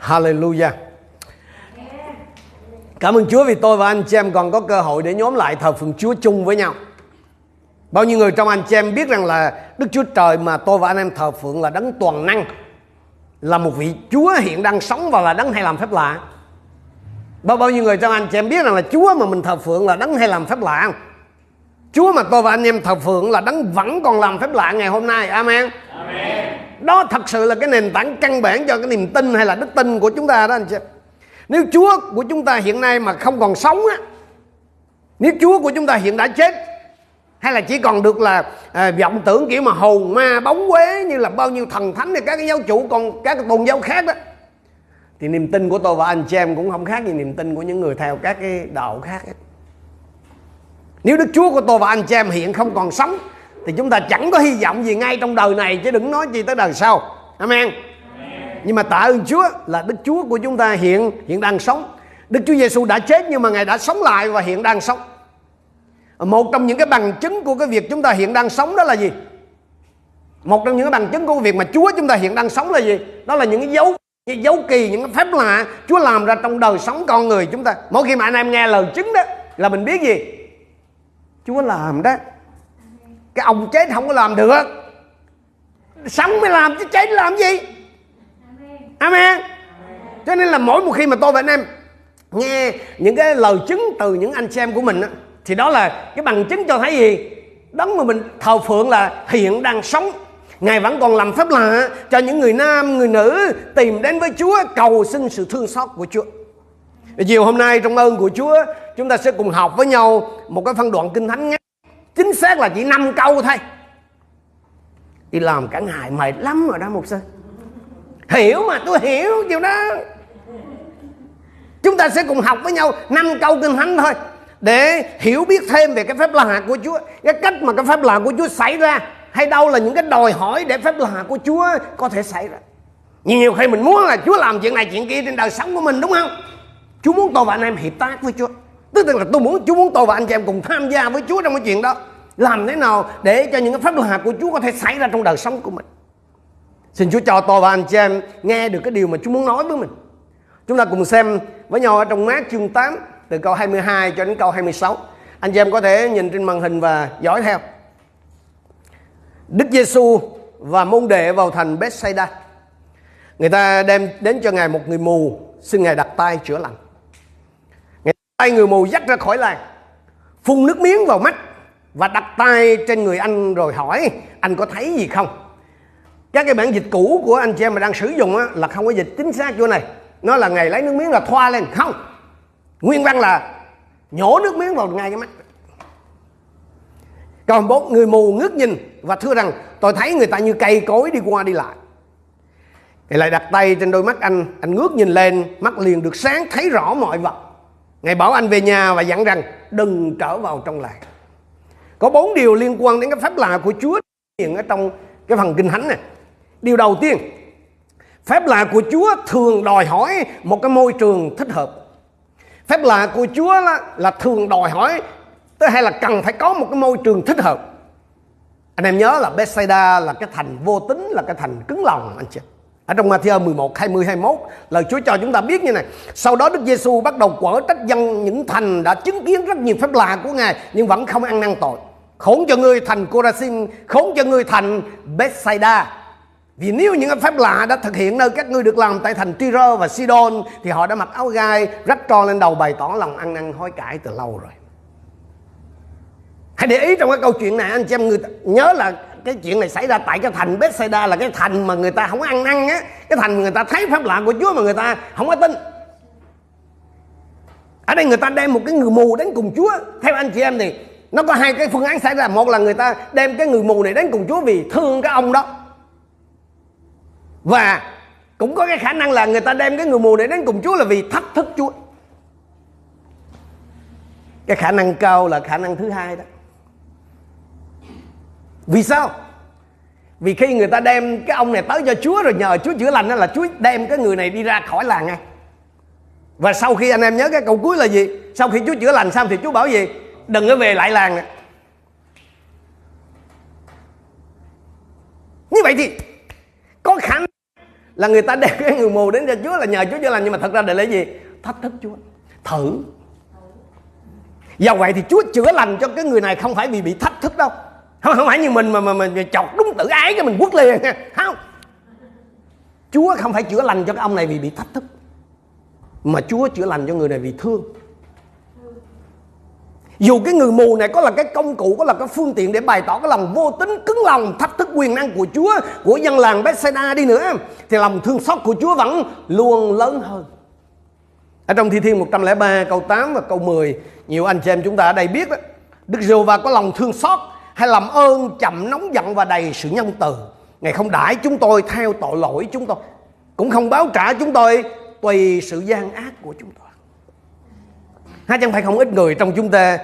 Hallelujah. Cảm ơn Chúa vì tôi và anh chị em còn có cơ hội để nhóm lại thờ phượng Chúa chung với nhau. Bao nhiêu người trong anh chị em biết rằng là Đức Chúa Trời mà tôi và anh em thờ phượng là đấng toàn năng, là một vị Chúa hiện đang sống và là đấng hay làm phép lạ. Bao bao nhiêu người trong anh chị em biết rằng là Chúa mà mình thờ phượng là đấng hay làm phép lạ không? Chúa mà tôi và anh em thờ phượng là đấng vẫn còn làm phép lạ ngày hôm nay. Amen. Amen. Đó thật sự là cái nền tảng căn bản cho cái niềm tin hay là đức tin của chúng ta đó anh chị. Nếu Chúa của chúng ta hiện nay mà không còn sống á, nếu Chúa của chúng ta hiện đã chết hay là chỉ còn được là à, vọng tưởng kiểu mà hồn ma bóng quế như là bao nhiêu thần thánh hay các cái giáo chủ còn các cái tôn giáo khác đó thì niềm tin của tôi và anh chị em cũng không khác gì niềm tin của những người theo các cái đạo khác ấy. nếu Đức Chúa của tôi và anh chị em hiện không còn sống thì chúng ta chẳng có hy vọng gì ngay trong đời này chứ đừng nói gì tới đời sau. Amen. Nhưng mà tạ ơn Chúa là Đức Chúa của chúng ta hiện hiện đang sống. Đức Chúa Giêsu đã chết nhưng mà Ngài đã sống lại và hiện đang sống. Một trong những cái bằng chứng của cái việc chúng ta hiện đang sống đó là gì? Một trong những cái bằng chứng của cái việc mà Chúa chúng ta hiện đang sống là gì? Đó là những cái dấu những dấu kỳ, những cái phép lạ Chúa làm ra trong đời sống con người chúng ta. Mỗi khi mà anh em nghe lời chứng đó là mình biết gì? Chúa làm đó. Cái ông chết không có làm được. Sống mới làm chứ chết làm gì? Amen. Cho nên là mỗi một khi mà tôi và anh em nghe những cái lời chứng từ những anh chị em của mình thì đó là cái bằng chứng cho thấy gì đấng mà mình thờ phượng là hiện đang sống ngài vẫn còn làm phép lạ cho những người nam, người nữ tìm đến với chúa, cầu xin sự thương xót của chúa chiều hôm nay trong ơn của chúa, chúng ta sẽ cùng học với nhau một cái phân đoạn kinh thánh ngắn chính xác là chỉ 5 câu thôi. Đi làm cả ngày mệt lắm rồi đó một sư. Hiểu mà, tôi hiểu điều đó. Chúng ta sẽ cùng học với nhau năm câu kinh thánh thôi, để hiểu biết thêm về cái phép lạ của Chúa, cái cách mà cái phép lạ của Chúa xảy ra, hay đâu là những cái đòi hỏi để phép lạ của Chúa có thể xảy ra. Nhiều nhiều khi mình muốn là Chúa làm chuyện này, chuyện kia trên đời sống của mình, đúng không? Chúa muốn tôi và anh em hiệp tác với Chúa tức là tôi muốn Chúa muốn tôi và anh chị em cùng tham gia với Chúa trong cái chuyện đó làm thế nào để cho những cái pháp luật hạt của Chúa có thể xảy ra trong đời sống của mình xin Chúa cho tôi và anh chị em nghe được cái điều mà Chúa muốn nói với mình chúng ta cùng xem với nhau ở trong mát chương 8 từ câu 22 cho đến câu 26. Anh chị em có thể nhìn trên màn hình và dõi theo. Đức Giêsu và môn đệ vào thành Bethsaida. Người ta đem đến cho ngài một người mù, xin ngài đặt tay chữa lành. Tay người mù dắt ra khỏi làng, phun nước miếng vào mắt và đặt tay trên người anh rồi hỏi anh có thấy gì không? Các cái bản dịch cũ của anh chị em mà đang sử dụng á, là không có dịch chính xác chỗ này. Nó là ngày lấy nước miếng là thoa lên. Không. Nguyên văn là nhổ nước miếng vào ngay cái mắt. Còn bốn người mù ngước nhìn và thưa rằng tôi thấy người ta như cây cối đi qua đi lại. Thì lại đặt tay trên đôi mắt anh. Anh ngước nhìn lên Mắt liền được sáng thấy rõ mọi vật. Ngài bảo anh về nhà và dặn rằng Đừng trở vào trong làng. Có bốn điều liên quan đến cái phép lạ của Chúa Hiện ở trong cái phần kinh thánh này. Điều đầu tiên Phép lạ của Chúa thường đòi hỏi Một cái môi trường thích hợp. Phép lạ của Chúa là, là thường đòi hỏi tới hay là cần phải có một cái môi trường thích hợp. Anh em nhớ là Bethsaida là cái thành vô tính là cái thành cứng lòng anh chị ở trong Matthew 11, 20, 21 Lời Chúa cho chúng ta biết như này. Sau đó Đức Giêsu bắt đầu quở trách dân những thành đã chứng kiến rất nhiều phép lạ của Ngài Nhưng vẫn không ăn năn tội. Khốn cho người thành Corazin Khốn cho người thành Bethsaida. Vì nếu những phép lạ đã thực hiện nơi các ngươi được làm tại thành Tyre và Sidon thì họ đã mặc áo gai rách tròn lên đầu bày tỏ lòng ăn năn hối cải từ lâu rồi. Hãy để ý trong cái câu chuyện này anh chị em người nhớ là cái chuyện này xảy ra tại cái thành Bethsaida là cái thành mà người ta không ăn năn á, cái thành mà người ta thấy pháp lạ của Chúa mà người ta không có tin. Ở đây người ta đem một cái người mù đến cùng Chúa. Theo anh chị em thì nó có hai cái phương án xảy ra. Một là người ta đem cái người mù này đến cùng Chúa vì thương cái ông đó và cũng có cái khả năng là người ta đem cái người mù này đến cùng Chúa là vì thách thức Chúa cái khả năng cao là khả năng thứ hai đó vì sao? Vì khi người ta đem cái ông này tới cho Chúa rồi nhờ Chúa chữa lành đó là Chúa đem cái người này đi ra khỏi làng ngay. Và sau khi anh em nhớ cái câu cuối là gì? Sau khi Chúa chữa lành xong thì Chúa bảo gì? Đừng có về lại làng này. như vậy thì có khả năng là người ta đem cái người mù đến cho Chúa là nhờ Chúa chữa lành, nhưng mà thật ra để lấy gì? Thách thức Chúa. Thử. Do vậy thì Chúa chữa lành cho cái người này không phải vì bị thách thức đâu không, không phải như mình mà mà mà chọc đúng tự ái cái mình quất liền. Không. Chúa không phải chữa lành cho cái ông này vì bị thách thức mà Chúa chữa lành cho người này vì thương. Dù cái người mù này có là cái công cụ có là cái phương tiện để bày tỏ cái lòng vô tính cứng lòng thách thức quyền năng của Chúa của dân làng Bethsaida đi nữa thì lòng thương xót của Chúa vẫn luôn lớn hơn. Ở trong thi thiên 103 câu 8 và câu 10 nhiều anh chị em chúng ta ở đây biết đó Đức Giêsu và có lòng thương xót hay làm ơn chậm nóng giận và đầy sự nhân từ Ngài không đãi chúng tôi theo tội lỗi chúng tôi Cũng không báo trả chúng tôi tùy sự gian ác của chúng tôi Hay chẳng phải không ít người trong chúng ta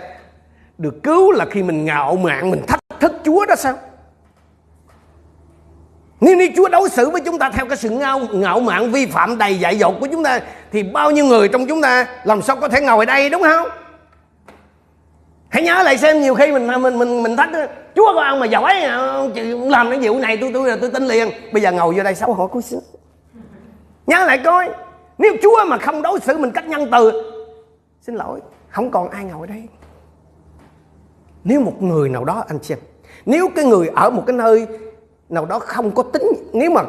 được cứu là khi mình ngạo mạn, mình thách thức Chúa đó sao? Nếu như Chúa đối xử với chúng ta theo cái sự ngạo, ngạo mạn vi phạm đầy dạy dột của chúng ta Thì bao nhiêu người trong chúng ta làm sao có thể ngồi đây đúng không? Hãy nhớ lại xem, nhiều khi mình mình mình mình thách Chúa có ông mà giỏi làm cái vụ này tôi tôi tôi tin liền. Bây giờ ngồi vô đây xấu hổ có xíu Nhớ lại coi, Nếu Chúa mà không đối xử mình cách nhân từ, Xin lỗi, Không còn ai ngồi đây. Nếu một người nào đó, anh xem, Nếu cái người ở một cái nơi nào đó không có tính Nếu mà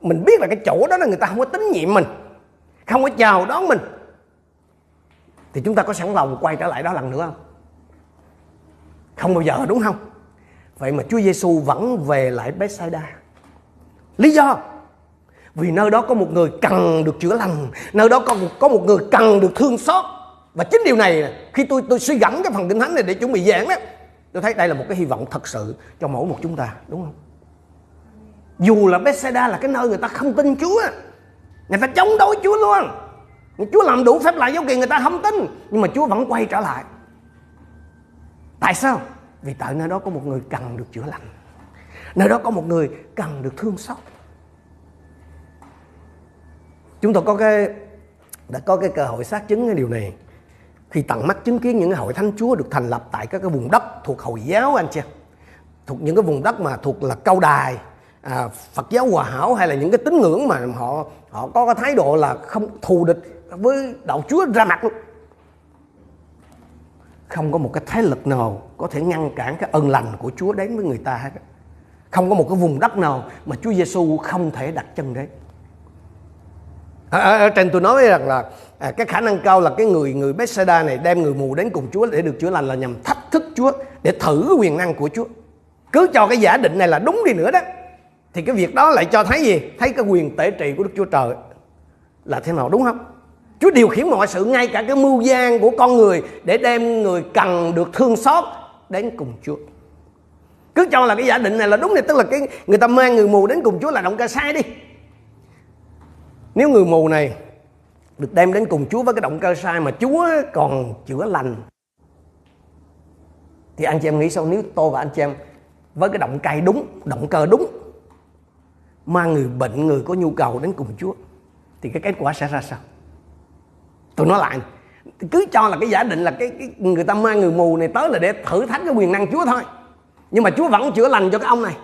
mình biết là cái chỗ đó là người ta không có tín nhiệm mình, Không có chào đón mình, Thì chúng ta có sẵn lòng quay trở lại đó lần nữa không? Không bao giờ đúng không? Vậy mà Chúa Giêsu vẫn về lại Bethsaida. Lý do? Vì nơi đó có một người cần được chữa lành Nơi đó có, có một người cần được thương xót. Và chính điều này khi tôi tôi suy gẫm cái phần kinh thánh này để chuẩn bị giảng đó tôi thấy đây là một cái hy vọng thật sự cho mỗi một chúng ta đúng không? Dù là Bethsaida là cái nơi người ta không tin Chúa người ta chống đối Chúa luôn. Chúa làm đủ phép lạ dấu kỳ người ta không tin nhưng mà Chúa vẫn quay trở lại tại sao? Vì tại nơi đó có một người cần được chữa lành. Nơi đó có một người cần được thương xót. Chúng tôi có cái đã có cái cơ hội xác chứng cái điều này. Khi tận mắt chứng kiến những hội thánh chúa được thành lập tại các cái vùng đất thuộc hồi giáo anh chị thuộc những cái vùng đất mà thuộc là cao đài à, Phật giáo hòa hảo hay là những cái tín ngưỡng mà họ họ có cái thái độ là không thù địch với đạo Chúa ra mặt luôn không có một cái thế lực nào có thể ngăn cản cái ân lành của Chúa đến với người ta hết không có một cái vùng đất nào mà Chúa Giêsu không thể đặt chân đến. Ở, ở, ở trên tôi nói rằng là à, cái khả năng cao là cái người người Bethsaida này đem người mù đến cùng Chúa để được chữa lành là nhằm thách thức Chúa để thử quyền năng của Chúa. Cứ cho cái giả định này là đúng đi nữa đó. Thì cái việc đó lại cho thấy gì? Thấy cái quyền tể trị của Đức Chúa Trời là thế nào đúng không? Chúa điều khiển mọi sự, ngay cả cái mưu gian của con người, để đem người cần được thương xót đến cùng Chúa. Cứ cho là cái giả định này là đúng thì tức là cái người ta mang người mù đến cùng Chúa là động cơ sai đi. Nếu người mù này được đem đến cùng Chúa với cái động cơ sai mà Chúa còn chữa lành, thì anh chị em nghĩ sao? Nếu tôi và anh chị em với cái động cơ đúng, động cơ đúng, mang người bệnh, người có nhu cầu đến cùng Chúa, thì cái kết quả sẽ ra sao? Tôi nói lại cứ cho là cái giả định là cái, cái người ta mang người mù này tới là để thử thách cái quyền năng Chúa thôi. Nhưng mà Chúa vẫn chữa lành cho cái ông này.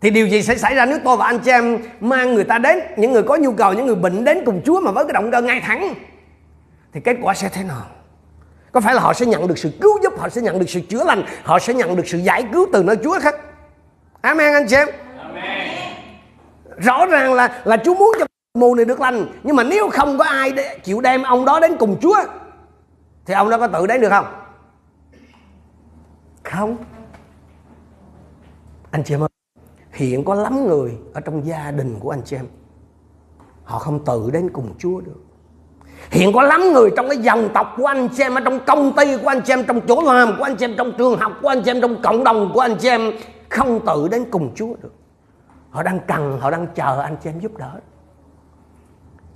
Thì điều gì sẽ xảy ra nếu tôi và anh chị em mang người ta đến những người có nhu cầu những người bệnh đến cùng Chúa mà với cái động cơ ngay thẳng thì kết quả sẽ thế nào? Có phải là họ sẽ nhận được sự cứu giúp họ sẽ nhận được sự chữa lành họ sẽ nhận được sự giải cứu từ nơi Chúa không Amen anh chị em. Amen. rõ ràng là là Chúa muốn cho mù này được lành nhưng mà nếu không có ai để, chịu đem ông đó đến cùng Chúa thì ông đó có tự đến được không? Không. Anh chị em ơi hiện có lắm người ở trong gia đình của anh chị em họ không tự đến cùng Chúa được. Hiện có lắm người trong cái dòng tộc của anh chị em ở trong công ty của anh chị em trong chỗ làm của anh chị em trong trường học của anh chị em trong cộng đồng của anh chị em không tự đến cùng Chúa được. Họ đang cần họ đang chờ anh chị em giúp đỡ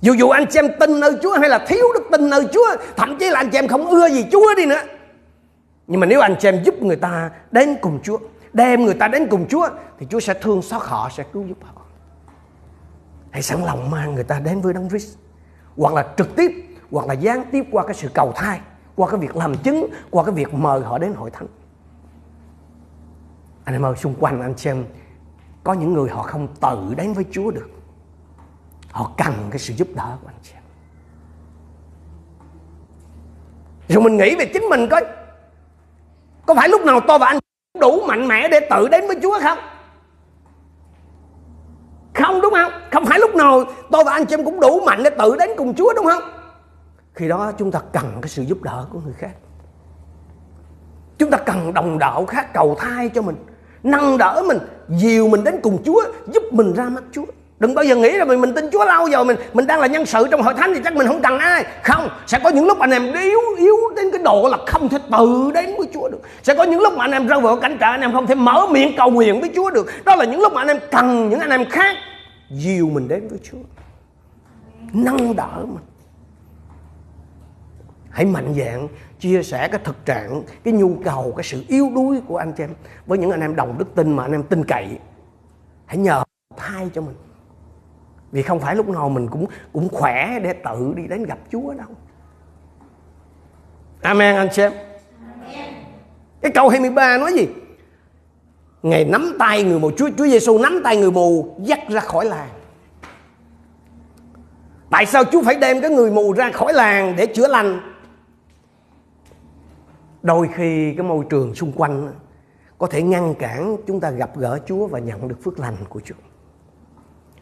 dù dù anh chị em tin nơi Chúa hay là thiếu đức tin nơi Chúa, thậm chí là anh chị em không ưa gì Chúa đi nữa. Nhưng mà nếu anh chị em giúp người ta đến cùng Chúa, đem người ta đến cùng Chúa, thì Chúa sẽ thương xót họ, sẽ cứu giúp họ. Hãy sẵn lòng mang người ta đến với Đấng Christ. Hoặc là trực tiếp, hoặc là gián tiếp qua cái sự cầu thai, qua cái việc làm chứng, qua cái việc mời họ đến hội thánh. Anh em ơi, xung quanh anh em có những người họ không tự đến với Chúa được họ cần cái sự giúp đỡ của anh chị em. Rồi mình nghĩ về chính mình coi. Có phải lúc nào tôi và anh đủ mạnh mẽ để tự đến với Chúa không? Không, đúng không? Không phải lúc nào tôi và anh chị em cũng đủ mạnh để tự đến cùng Chúa, đúng không? Khi đó chúng ta cần cái sự giúp đỡ của người khác. Chúng ta cần đồng đạo khác cầu thai cho mình, nâng đỡ mình, dìu mình đến cùng Chúa, giúp mình ra mắt Chúa đừng bao giờ nghĩ là mình mình tin Chúa lâu rồi mình mình đang là nhân sự trong hội thánh thì chắc mình không cần ai. Không, sẽ có những lúc anh em yếu yếu đến cái độ là không thể tự đến với Chúa được. Sẽ có những lúc mà anh em rơi vào cảnh trở anh em không thể mở miệng cầu nguyện với Chúa được. Đó là những lúc mà anh em cần những anh em khác dìu mình đến với Chúa. Nâng đỡ mình. Hãy mạnh dạn chia sẻ cái thực trạng, cái nhu cầu, cái sự yếu đuối của anh chị em với những anh em đồng đức tin mà anh em tin cậy. Hãy nhờ thay cho mình vì không phải lúc nào mình cũng cũng khỏe để tự đi đến gặp Chúa đâu. Amen anh chị em. Cái câu 23 nói gì? Ngài nắm tay người mù Chúa Chúa Giêsu nắm tay người mù dắt ra khỏi làng. Tại sao Chúa phải đem cái người mù ra khỏi làng để chữa lành? Đôi khi cái môi trường xung quanh có thể ngăn cản chúng ta gặp gỡ Chúa và nhận được phước lành của Chúa.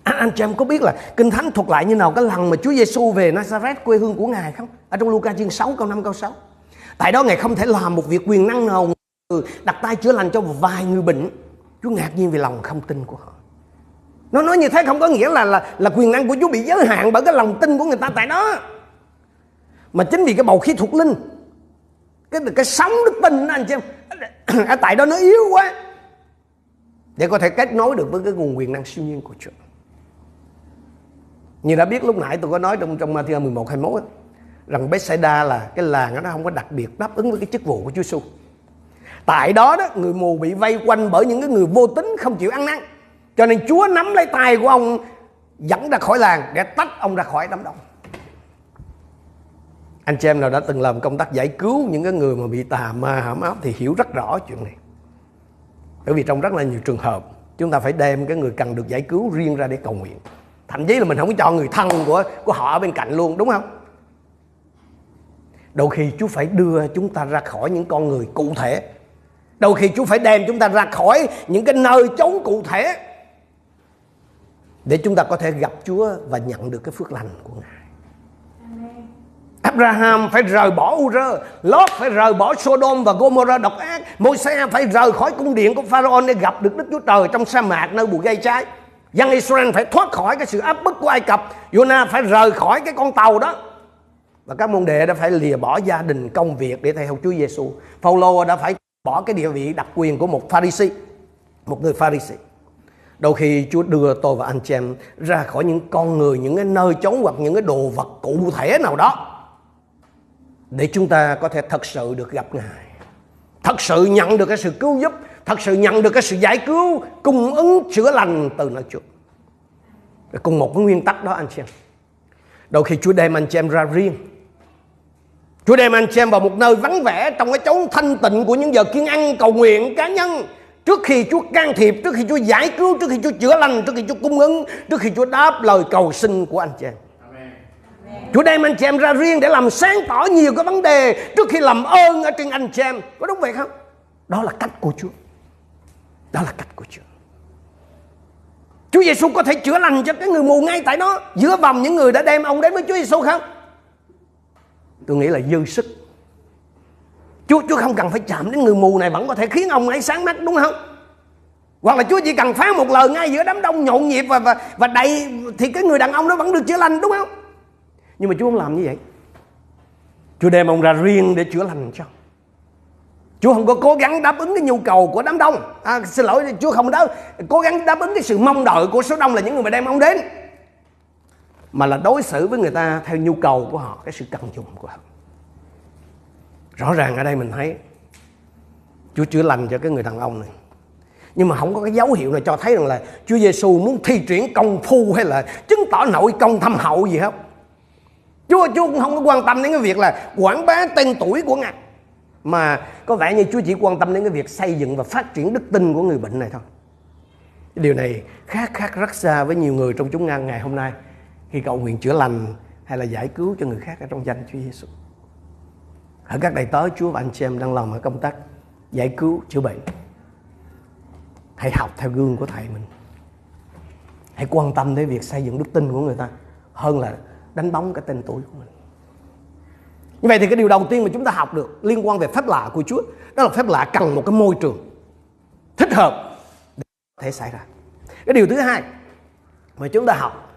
À, anh chị em có biết là Kinh Thánh thuật lại như nào cái lần mà Chúa Giêsu về Nazareth, quê hương của Ngài không? Ở trong Luca chương 6 câu 5 câu 6. Tại đó Ngài không thể làm một việc quyền năng nào đặt tay chữa lành cho vài người bệnh. Chúa ngạc nhiên vì lòng không tin của họ. Nó nói như thế không có nghĩa là là là quyền năng của Chúa bị giới hạn bởi cái lòng tin của người ta tại đó. Mà chính vì cái bầu khí thuộc linh, cái cái sống đức tin đó, anh chị em, ở tại đó nó yếu quá để có thể kết nối được với cái nguồn quyền năng siêu nhiên của Chúa. Như đã biết lúc nãy tôi có nói trong trong Matthew 11 21 ấy, rằng Bethsaida là cái làng đó nó không có đặc biệt đáp ứng với cái chức vụ của Chúa Giêsu. Tại đó đó người mù bị vây quanh bởi những cái người vô tính không chịu ăn năn. Cho nên Chúa nắm lấy tay của ông dẫn ra khỏi làng để tách ông ra khỏi đám đông anh chị em nào đã từng làm công tác giải cứu những cái người mà bị tà ma hãm áp thì hiểu rất rõ chuyện này bởi vì trong rất là nhiều trường hợp chúng ta phải đem cái người cần được giải cứu riêng ra để cầu nguyện thậm chí là mình không có cho người thân của của họ ở bên cạnh luôn đúng không? Đôi khi Chúa phải đưa chúng ta ra khỏi những con người cụ thể. Đôi khi Chúa phải đem chúng ta ra khỏi những cái nơi chốn cụ thể để chúng ta có thể gặp Chúa và nhận được cái phước lành của Ngài. Abraham phải rời bỏ Ur, Lot phải rời bỏ Sodom và Gomorrah độc ác, Môi-se phải rời khỏi cung điện của Pharaoh để gặp được Đức Chúa Trời trong sa mạc nơi bụi gây trái. Dân Israel phải thoát khỏi cái sự áp bức của Ai Cập, Jonah phải rời khỏi cái con tàu đó. Và các môn đệ đã phải lìa bỏ gia đình công việc để theo Chúa Giêsu. Phaolô đã phải bỏ cái địa vị đặc quyền của một Pharisee, một người Pharisee. Đôi khi Chúa đưa tôi và anh chị em ra khỏi những con người, những cái nơi trốn hoặc những cái đồ vật cụ thể nào đó để chúng ta có thể thật sự được gặp Ngài. Thật sự nhận được cái sự cứu giúp, thật sự nhận được cái sự giải cứu, cung ứng chữa lành từ nơi Chúa. Cùng một cái nguyên tắc đó anh chị em. Đôi khi Chúa đem anh chị em ra riêng. Chúa đem anh chị em vào một nơi vắng vẻ trong cái chốn thanh tịnh của những giờ kiên ăn cầu nguyện cá nhân. Trước khi Chúa can thiệp, trước khi Chúa giải cứu, trước khi Chúa chữa lành, trước khi Chúa cung ứng, trước khi Chúa đáp lời cầu xin của anh chị em. Chúa đem anh chị em ra riêng để làm sáng tỏ nhiều cái vấn đề trước khi làm ơn ở trên anh chị em. Có đúng vậy không? Đó là cách của Chúa. Đó là cách của Chúa. Chúa Giêsu có thể chữa lành cho cái người mù ngay tại đó, giữa vòng những người đã đem ông đến với Chúa Giêsu không? Tôi nghĩ là dư sức. Chúa Chúa không cần phải chạm đến người mù này, vẫn có thể khiến ông ấy sáng mắt, đúng không? Hoặc là Chúa chỉ cần phán một lời ngay giữa đám đông nhộn nhịp và và và đầy, thì cái người đàn ông đó vẫn được chữa lành, đúng không? Nhưng mà Chúa không làm như vậy Chúa đem ông ra riêng để chữa lành cho Chúa không có cố gắng đáp ứng cái nhu cầu của đám đông. À, Xin lỗi Chúa không đáp cố gắng đáp ứng cái sự mong đợi của số đông là những người mà đem ông đến. Mà là đối xử với người ta theo nhu cầu của họ Cái sự cần dùng của họ. Rõ ràng ở đây mình thấy Chúa chữa lành cho cái người đàn ông này. Nhưng mà không có cái dấu hiệu nào cho thấy rằng là Chúa Giêsu muốn thi triển công phu hay là chứng tỏ nội công thâm hậu gì hết. Chúa Chúa cũng không có quan tâm đến cái việc là quảng bá tên tuổi của Ngài mà có vẻ như Chúa chỉ quan tâm đến cái việc xây dựng và phát triển đức tin của người bệnh này thôi. Điều này khác khác rất xa với nhiều người trong chúng ngàn ngày hôm nay. khi cầu nguyện chữa lành hay là giải cứu cho người khác ở trong danh Chúa Giêsu. Ở các đầy tớ, Chúa và anh chị em đang làm ở công tác giải cứu, chữa bệnh. Hãy học theo gương của thầy mình. Hãy quan tâm đến việc xây dựng đức tin của người ta hơn là đánh bóng cái tên tuổi của mình. Như vậy thì cái điều đầu tiên mà chúng ta học được liên quan về phép lạ của Chúa đó là phép lạ cần một cái môi trường thích hợp để có thể xảy ra. Cái điều thứ hai mà chúng ta học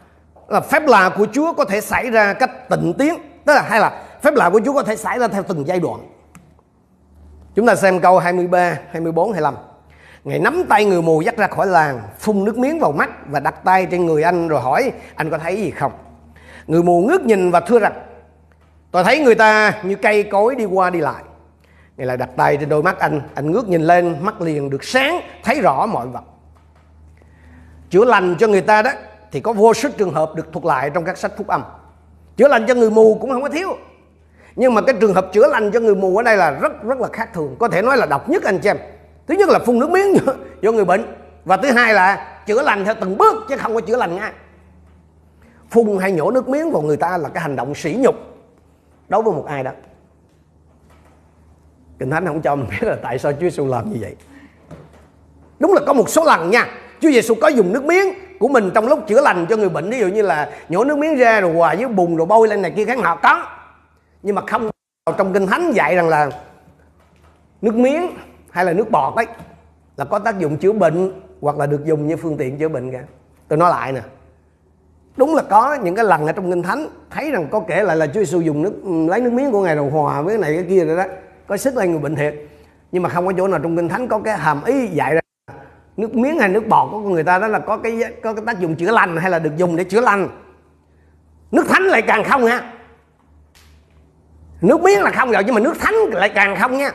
là phép lạ của Chúa có thể xảy ra cách tịnh tiến, tức là hay là phép lạ của Chúa có thể xảy ra theo từng giai đoạn. Chúng ta xem câu 23, 24, 25. Ngài nắm tay người mù dắt ra khỏi làng, phun nước miếng vào mắt và đặt tay trên người anh rồi hỏi anh có thấy gì không? Người mù ngước nhìn và thưa rằng Tôi thấy người ta như cây cối đi qua đi lại. Ngài lại đặt tay trên đôi mắt anh, anh ngước nhìn lên, mắt liền được sáng, thấy rõ mọi vật. Chữa lành cho người ta đó thì có vô số trường hợp được thuật lại trong các sách phúc âm. Chữa lành cho người mù cũng không có thiếu. Nhưng mà cái trường hợp chữa lành cho người mù ở đây là rất rất là khác thường, có thể nói là độc nhất anh chị em. Thứ nhất là phun nước miếng cho người bệnh và thứ hai là chữa lành theo từng bước chứ không có chữa lành ngay. Phun hay nhổ nước miếng vào người ta là cái hành động sỉ nhục đối với một ai đó. Kinh thánh không cho mình biết là tại sao Chúa Giêsu làm như vậy. Đúng là có một số lần nha, Chúa Giêsu có dùng nước miếng của mình trong lúc chữa lành cho người bệnh, ví dụ như là nhổ nước miếng ra rồi hòa với bùn rồi bôi lên này kia khác nào có. Nhưng mà không trong kinh thánh dạy rằng là nước miếng hay là nước bọt ấy là có tác dụng chữa bệnh hoặc là được dùng như phương tiện chữa bệnh cả. Tôi nói lại nè đúng là có những cái lần ở trong kinh thánh, thấy rằng có kể lại là Chúa Giêsu dùng nước ừ, lấy nước miếng của ngài đầu hòa với cái này cái kia rồi đó. Có sức lên người bệnh thiệt. Nhưng mà không có chỗ nào trong kinh thánh có cái hàm ý dạy ra nước miếng hay nước bọt của người ta, đó là có cái có cái tác dụng chữa lành hay là được dùng để chữa lành. Nước thánh lại càng không ha nước miếng là không rồi, nhưng mà nước thánh lại càng không nha.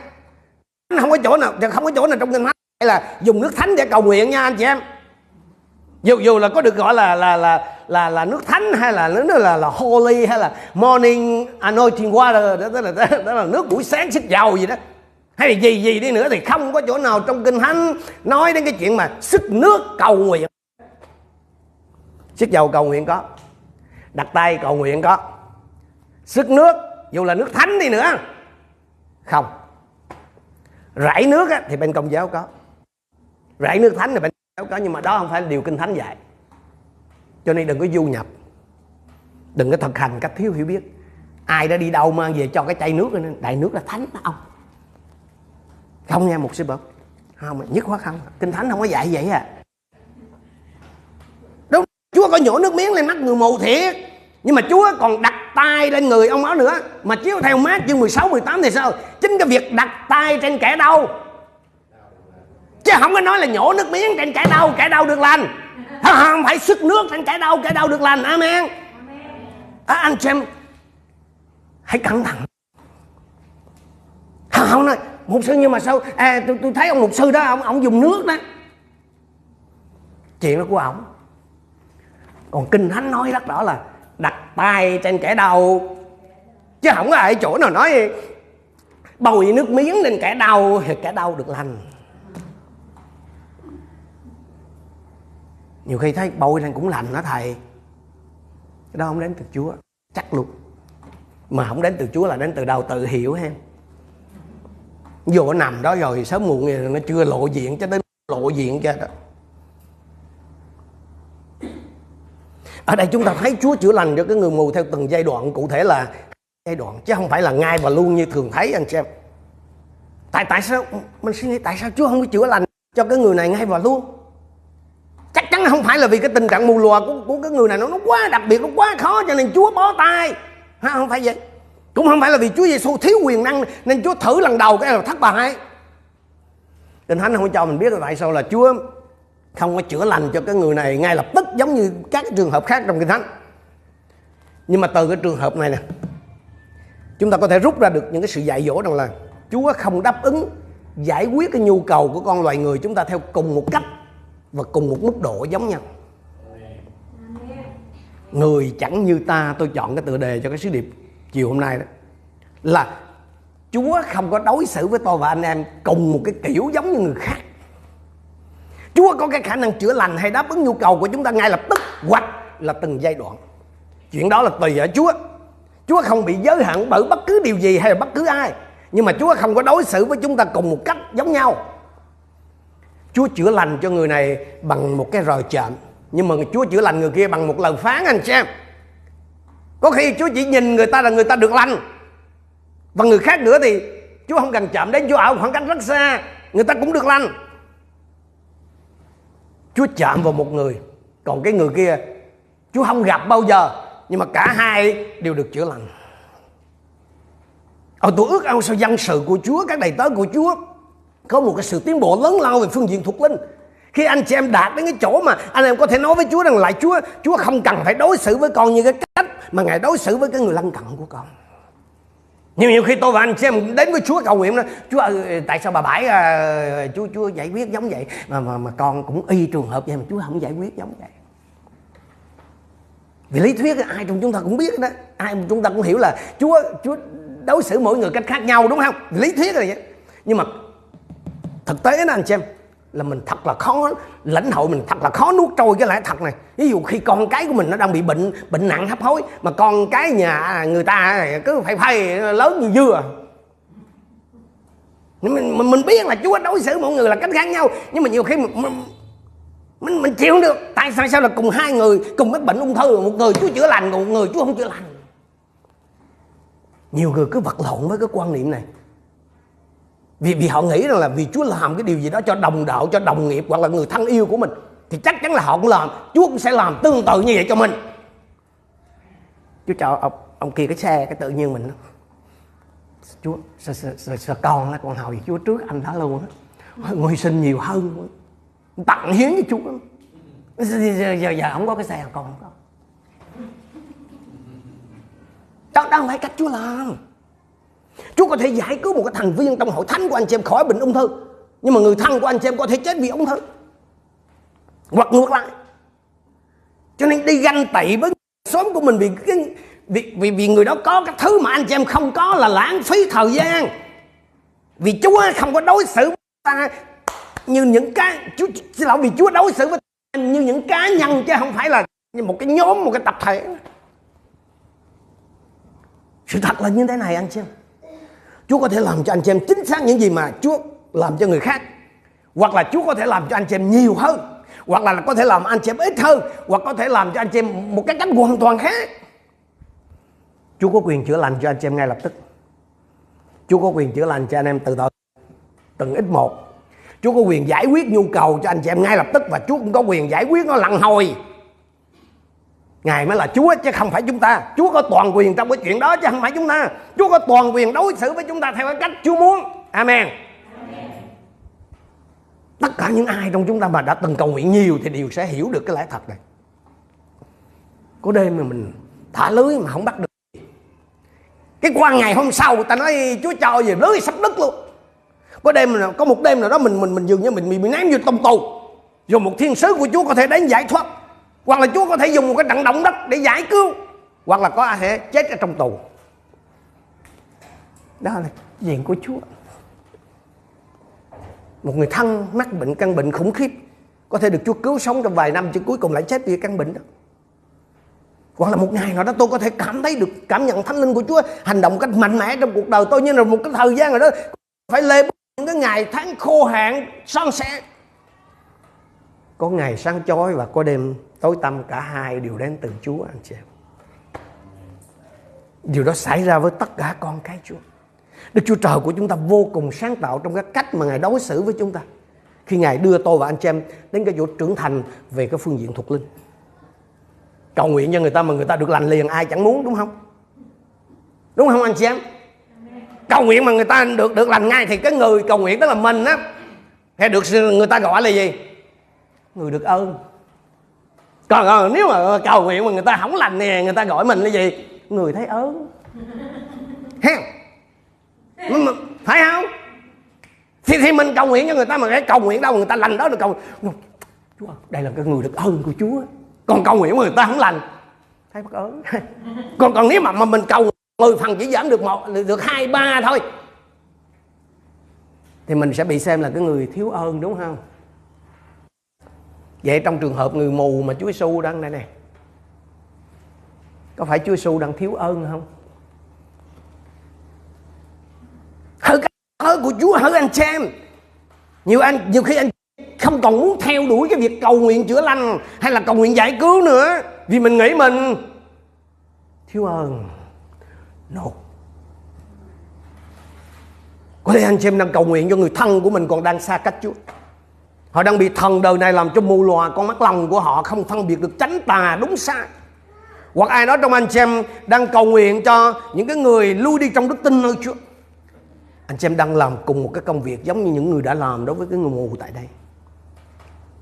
Không có chỗ nào, không có chỗ nào trong kinh thánh hay là dùng nước thánh để cầu nguyện nha, anh chị em. Dù dù là có được gọi là là là là là nước thánh hay là nước là là holy hay là morning anointing water đó, đó là đó, đó là nước buổi sáng sức dầu gì đó. Hay là gì gì đi nữa thì không có chỗ nào trong kinh thánh nói đến cái chuyện mà sức nước cầu nguyện. Sức dầu cầu nguyện có đặt tay cầu nguyện có. Sức nước dù là nước thánh đi nữa không. Rải nước á, thì bên công giáo có. Rải nước thánh thì bên giáo có nhưng mà đó không phải là điều kinh thánh dạy cho nên đừng có du nhập. Đừng có thực hành cách thiếu hiểu biết. Ai đã đi đâu mang về cho cái chai nước nên đại nước là thánh đó ông. Không nha một sư bậc. Không nhất quá không. Kinh thánh không có dạy vậy à. Đúng chúa có nhổ nước miếng lên mắt người mù thiệt. Nhưng mà chúa còn đặt tay lên người ông đó nữa. Mà chiếu theo mát chương 16, 18 thì sao? Chính cái việc đặt tay trên kẻ đau. Chứ không có nói là nhổ nước miếng trên kẻ đau. Kẻ đau được lành không phải sức nước trên kẻ đau kẻ đau được lành. Amen. À, anh xem hãy cẩn thận. Không, nói mục sư nhưng mà sao? À, tôi, tôi thấy ông mục sư đó ông ông dùng nước đó. Chuyện đó của ông. Còn kinh thánh nói rất rõ là đặt tay trên kẻ đau. Chứ không có ở chỗ nào nói bồi nước miếng lên kẻ đau thì kẻ đau được lành nhiều khi thấy bôi lên cũng lành đó thầy. Cái đó không đến từ chúa, chắc luôn. Mà không đến từ chúa là đến từ đầu tự hiểu ha. Vô nằm đó rồi sớm muộn thì nó chưa lộ diện cho đến lộ diện cho đó. Ở đây chúng ta thấy Chúa chữa lành cho cái người mù theo từng giai đoạn, cụ thể là giai đoạn, chứ không phải là ngay và luôn như thường thấy, anh xem tại tại sao? Mình suy nghĩ, tại sao Chúa không có chữa lành cho cái người này ngay và luôn? Chắc chắn không phải là vì cái tình trạng mù lòa của, của cái người này nó, nó quá đặc biệt nó quá khó cho nên Chúa bó tay. Ha, không phải vậy. Cũng không phải là vì Chúa Giêsu thiếu quyền năng nên Chúa thử lần đầu cái là thất bại. Kinh Thánh không cho mình biết là tại sao là Chúa không có chữa lành cho cái người này ngay lập tức giống như các trường hợp khác trong Kinh Thánh. Nhưng mà từ cái trường hợp này nè chúng ta có thể rút ra được những cái sự dạy dỗ rằng là Chúa không đáp ứng giải quyết cái nhu cầu của con loài người chúng ta theo cùng một cách và cùng một mức độ giống nhau. Người chẳng như ta, tôi chọn cái tựa đề cho cái sứ điệp chiều hôm nay đó. Là Chúa không có đối xử với tôi và anh em cùng một cái kiểu giống như người khác. Chúa có cái khả năng chữa lành hay đáp ứng nhu cầu của chúng ta ngay lập tức, hoặc là từng giai đoạn. Chuyện đó là tùy ở Chúa. Chúa không bị giới hạn bởi bất cứ điều gì hay là bất cứ ai. Nhưng mà Chúa không có đối xử với chúng ta cùng một cách giống nhau. Chúa chữa lành cho người này bằng một cái rời chạm. Nhưng mà Chúa chữa lành người kia bằng một lời phán anh xem. Có khi Chúa chỉ nhìn người ta là người ta được lành. Và người khác nữa thì Chúa không cần chạm đến Chúa. Ở khoảng cách rất xa, người ta cũng được lành. Chúa chạm vào một người. Còn cái người kia, Chúa không gặp bao giờ. Nhưng mà cả hai đều được chữa lành. Ở tôi ước ao sao dân sự của Chúa, các đầy tớ của Chúa có một cái sự tiến bộ lớn lao về phương diện thuộc linh. Khi anh chị em đạt đến cái chỗ mà anh em có thể nói với Chúa rằng lại Chúa Chúa không cần phải đối xử với con như cái cách mà Ngài đối xử với cái người lân cận của con. Nhiều nhiều khi tôi và anh chị em đến với Chúa cầu nguyện đó Chúa ơi tại sao bà bãi à, Chúa Chúa giải quyết giống vậy? Mà mà mà con cũng y trường hợp vậy mà Chúa không giải quyết giống vậy. Vì lý thuyết ai trong chúng ta cũng biết đó. Ai trong chúng ta cũng hiểu là Chúa Chúa đối xử mỗi người cách khác nhau đúng không? Lý thuyết là vậy. Nhưng mà thực tế đó anh xem là mình thật là khó lãnh hội mình thật là khó nuốt trôi cái lẽ thật này. Ví dụ khi con cái của mình nó đang bị bệnh bệnh nặng hấp hối mà con cái nhà à, người ta à, cứ phải phay lớn như dưa. Mình, mình, mình biết là Chúa đối xử mọi người là cách khác nhau nhưng mà nhiều khi mình, mình, mình, mình chịu không được. Tại sao sao là cùng hai người cùng mắc bệnh ung thư một người Chúa chữa lành còn một người Chúa không chữa lành? Nhiều người cứ vật lộn với cái quan niệm này vì vì họ nghĩ rằng là vì Chúa làm cái điều gì đó cho đồng đạo cho đồng nghiệp hoặc là người thân yêu của mình thì chắc chắn là họ cũng làm. Chúa cũng sẽ làm tương tự như vậy cho mình. Chúa cho ông, ông kia cái xe cái tự nhiên mình Chúa sao, sao, sao, sao con nó con hồi Chúa trước anh đã luôn á. Ngồi sinh nhiều hơn tặng hiến với Chúa. Giờ, giờ, giờ, không có cái xe còn không có đó, đó không phải cách Chúa làm. Chúa có thể giải cứu một cái thành viên trong hội thánh của anh chị em khỏi bệnh ung thư. Nhưng mà người thân của anh chị em có thể chết vì ung thư. Hoặc ngược lại. Cho nên đi ganh tị với xóm của mình vì cái vì, vì vì người đó có cái thứ mà anh chị em không có là lãng phí thời gian. Vì Chúa không có đối xử với ta như những cái Chúa xin lỗi vì Chúa đối xử với ta như những cá nhân chứ không phải là như một cái nhóm một cái tập thể. Sự thật là như thế này anh chị em. Chúa có thể làm cho anh chị em chính xác những gì mà Chúa làm cho người khác. Hoặc là Chúa có thể làm cho anh chị em nhiều hơn. Hoặc là có thể làm anh chị em ít hơn. Hoặc có thể làm cho anh chị em một cái cách hoàn toàn khác. Chúa có quyền chữa lành cho anh chị em ngay lập tức. Chúa có quyền chữa lành cho anh em từ từ từng ít một. Chúa có quyền giải quyết nhu cầu cho anh chị em ngay lập tức và Chúa cũng có quyền giải quyết nó lặng hồi. Ngài mới là Chúa chứ không phải chúng ta. Chúa có toàn quyền trong cái chuyện đó chứ không phải chúng ta. Chúa có toàn quyền đối xử với chúng ta theo cái cách Chúa muốn. Amen, Amen. Tất cả những ai trong chúng ta mà đã từng cầu nguyện nhiều Thì đều sẽ hiểu được cái lẽ thật này. Có đêm mà mình thả lưới mà không bắt được. Cái qua ngày hôm sau ta nói Chúa cho về lưới sắp đứt luôn. Có đêm có một đêm nào đó mình mình mình dường như mình bị, bị ném vô tông tù. Rồi một thiên sứ của Chúa có thể đến giải thoát hoặc là Chúa có thể dùng một cái trận động đất để giải cứu, hoặc là có thể chết ở trong tù. Đó là diện của Chúa. Một người thân mắc bệnh, căn bệnh khủng khiếp, có thể được Chúa cứu sống trong vài năm, chứ cuối cùng lại chết vì căn bệnh đó. Hoặc là một ngày nào đó tôi có thể cảm thấy được, cảm nhận thánh linh của Chúa hành động cách mạnh mẽ trong cuộc đời tôi, như là một cái thời gian rồi đó phải lê những cái ngày tháng khô hạn, son sẻ. Có ngày sáng chói và có đêm tối tâm cả hai đều đến từ Chúa, anh chị em. Điều đó xảy ra với tất cả con cái Chúa. Đức Chúa Trời của chúng ta vô cùng sáng tạo trong cái cách mà Ngài đối xử với chúng ta. Khi Ngài đưa tôi và anh chị em đến cái chỗ trưởng thành về cái phương diện thuộc linh. Cầu nguyện cho người ta mà người ta được lành liền, ai chẳng muốn, đúng không? Đúng không, anh chị em? Cầu nguyện mà người ta được được lành ngay thì cái người cầu nguyện đó là mình á. Hay được, người ta gọi là gì? Người được ơn còn, còn nếu mà cầu nguyện mà người ta không lành nè người ta gọi mình là gì? Người thấy ớn. Heo. Phải không? Thì, thì mình cầu nguyện cho người ta mà cái cầu nguyện đâu người ta lành đó được cầu Chúa đây là cái người được ơn của Chúa. Còn cầu nguyện mà người ta không lành thấy bất ớn còn còn nếu mà, mà mình cầu mười phần chỉ giảm được một được hai ba thôi thì mình sẽ bị xem là cái người thiếu ơn đúng không? Vậy trong trường hợp người mù mà Chúa Giêsu đang đây nè, có phải Chúa Giêsu đang thiếu ơn không? Hỡi ơn của Chúa, hỡi anh xem nhiều anh, nhiều khi anh không còn muốn theo đuổi cái việc cầu nguyện chữa lành hay là cầu nguyện giải cứu nữa, vì mình nghĩ mình thiếu ơn. No. Có thể anh xem đang cầu nguyện cho người thân của mình còn đang xa cách Chúa. Họ đang bị thần đời này làm cho mù lòa, con mắt lòng của họ không phân biệt được tránh tà đúng sai. Hoặc ai đó trong anh chị em đang cầu nguyện cho những cái người lui đi trong đức tin nơi Chúa. Anh chị em đang làm cùng một cái công việc giống như những người đã làm đối với cái người mù tại đây.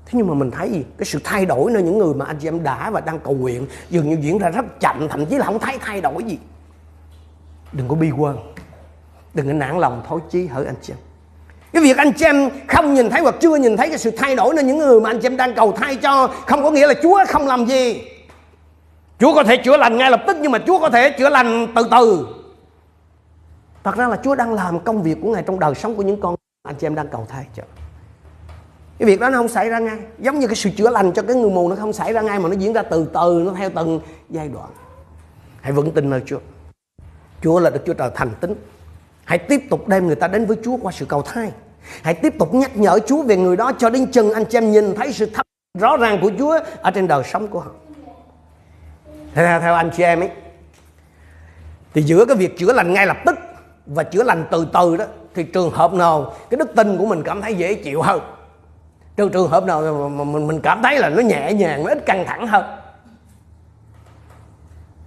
Thế nhưng mà mình thấy gì? Cái sự thay đổi nơi những người mà anh chị em đã và đang cầu nguyện dường như diễn ra rất chậm, thậm chí là không thấy thay đổi gì. Đừng có bi quan. Đừng có nản lòng, thối chí hỡi anh chị em cái việc anh chị em không nhìn thấy hoặc chưa nhìn thấy cái sự thay đổi nên những người mà anh chị em đang cầu thay cho không có nghĩa là Chúa không làm gì. Chúa có thể chữa lành ngay lập tức nhưng mà Chúa có thể chữa lành từ từ. Thật ra là Chúa đang làm công việc của Ngài trong đời sống của những con anh chị em đang cầu thay cho. Cái việc đó nó không xảy ra ngay. Giống như cái sự chữa lành cho cái người mù nó không xảy ra ngay mà nó diễn ra từ từ, nó theo từng giai đoạn. Hãy vững tin nơi Chúa. Chúa là Đức Chúa Trời thành tín. Hãy tiếp tục đem người ta đến với Chúa qua sự cầu thay hãy tiếp tục nhắc nhở Chúa về người đó cho đến chừng anh chị em nhìn thấy sự thấp rõ ràng của Chúa ở trên đời sống của họ. Theo, theo anh chị em ấy thì giữa cái việc chữa lành ngay lập tức và chữa lành từ từ đó thì trường hợp nào cái đức tin của mình cảm thấy dễ chịu hơn? Trường trường hợp nào mà mình mình cảm thấy là nó nhẹ nhàng nó ít căng thẳng hơn?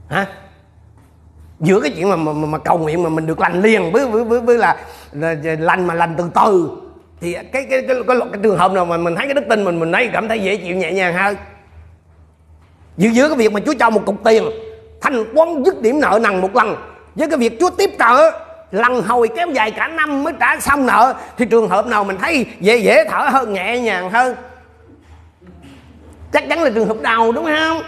Hả? Giữa cái chuyện mà mà, mà cầu nguyện mà mình được lành liền với với với, với là, là, là lành mà lành từ từ thì cái cái cái, cái, cái, cái trường hợp nào mà mình thấy cái đức tin mình mình thấy cảm thấy dễ chịu nhẹ nhàng hơn. Giữa giữa cái việc mà Chúa cho một cục tiền thanh toán dứt điểm nợ nần một lần với cái việc Chúa tiếp trợ lần hồi kéo dài cả năm mới trả xong nợ thì trường hợp nào mình thấy dễ dễ thở hơn nhẹ nhàng hơn? Chắc chắn là trường hợp đầu đúng không?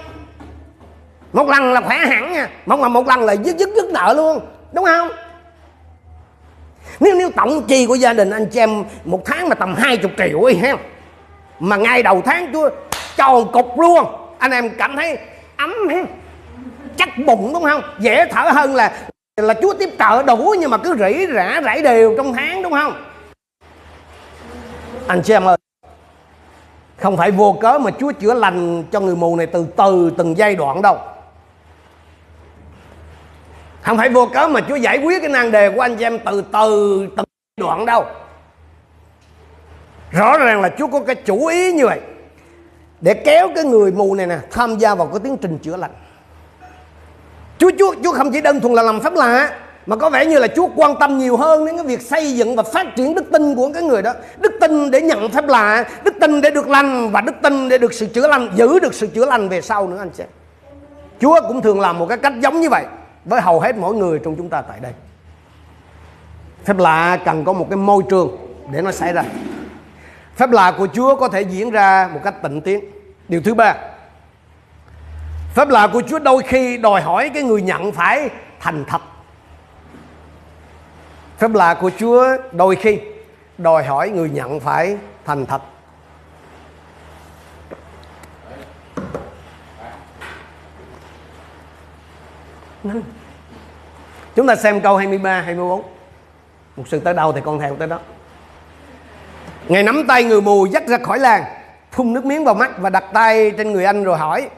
Một lần là khỏe hẳn nha. Một lần một lần là dứt dứt dứt nợ luôn. Đúng không? Nếu nếu tổng chi của gia đình anh chị em một tháng mà tầm hai chục triệu ấy ha. Mà ngay đầu tháng chúa, tròn cục luôn. Anh em cảm thấy ấm ha. Chắc bụng đúng không? Dễ thở hơn là là chúa tiếp trợ đủ nhưng mà cứ rỉ rả, rải đều trong tháng đúng không? Anh chị em ơi, không phải vô cớ mà chúa chữa lành cho người mù này từ từ từng giai đoạn đâu không phải vô cớ mà Chúa giải quyết cái nan đề của anh chị em từ từ, từng đoạn đâu. Rõ ràng là Chúa có cái chủ ý như vậy để kéo cái người mù này nè tham gia vào cái tiến trình chữa lành. Chúa Chúa Chúa không chỉ đơn thuần là làm phép lạ mà có vẻ như là Chúa quan tâm nhiều hơn đến cái việc xây dựng và phát triển đức tin của cái người đó. Đức tin để nhận phép lạ đức tin để được lành và đức tin để được sự chữa lành, giữ được sự chữa lành về sau nữa anh chị Chúa cũng thường làm một cái cách giống như vậy với hầu hết mỗi người trong chúng ta tại đây. Phép lạ cần có một cái môi trường để nó xảy ra. Phép lạ của Chúa có thể diễn ra một cách tịnh tiến. Điều thứ ba, phép lạ của Chúa đôi khi đòi hỏi cái người nhận phải thành thật. Phép lạ của Chúa đôi khi đòi hỏi người nhận phải thành thật. Chúng ta xem câu 23, 24 Một sự tới đâu thì con theo tới đó. Ngài nắm tay người mù dắt ra khỏi làng Phun nước miếng vào mắt và đặt tay trên người anh rồi hỏi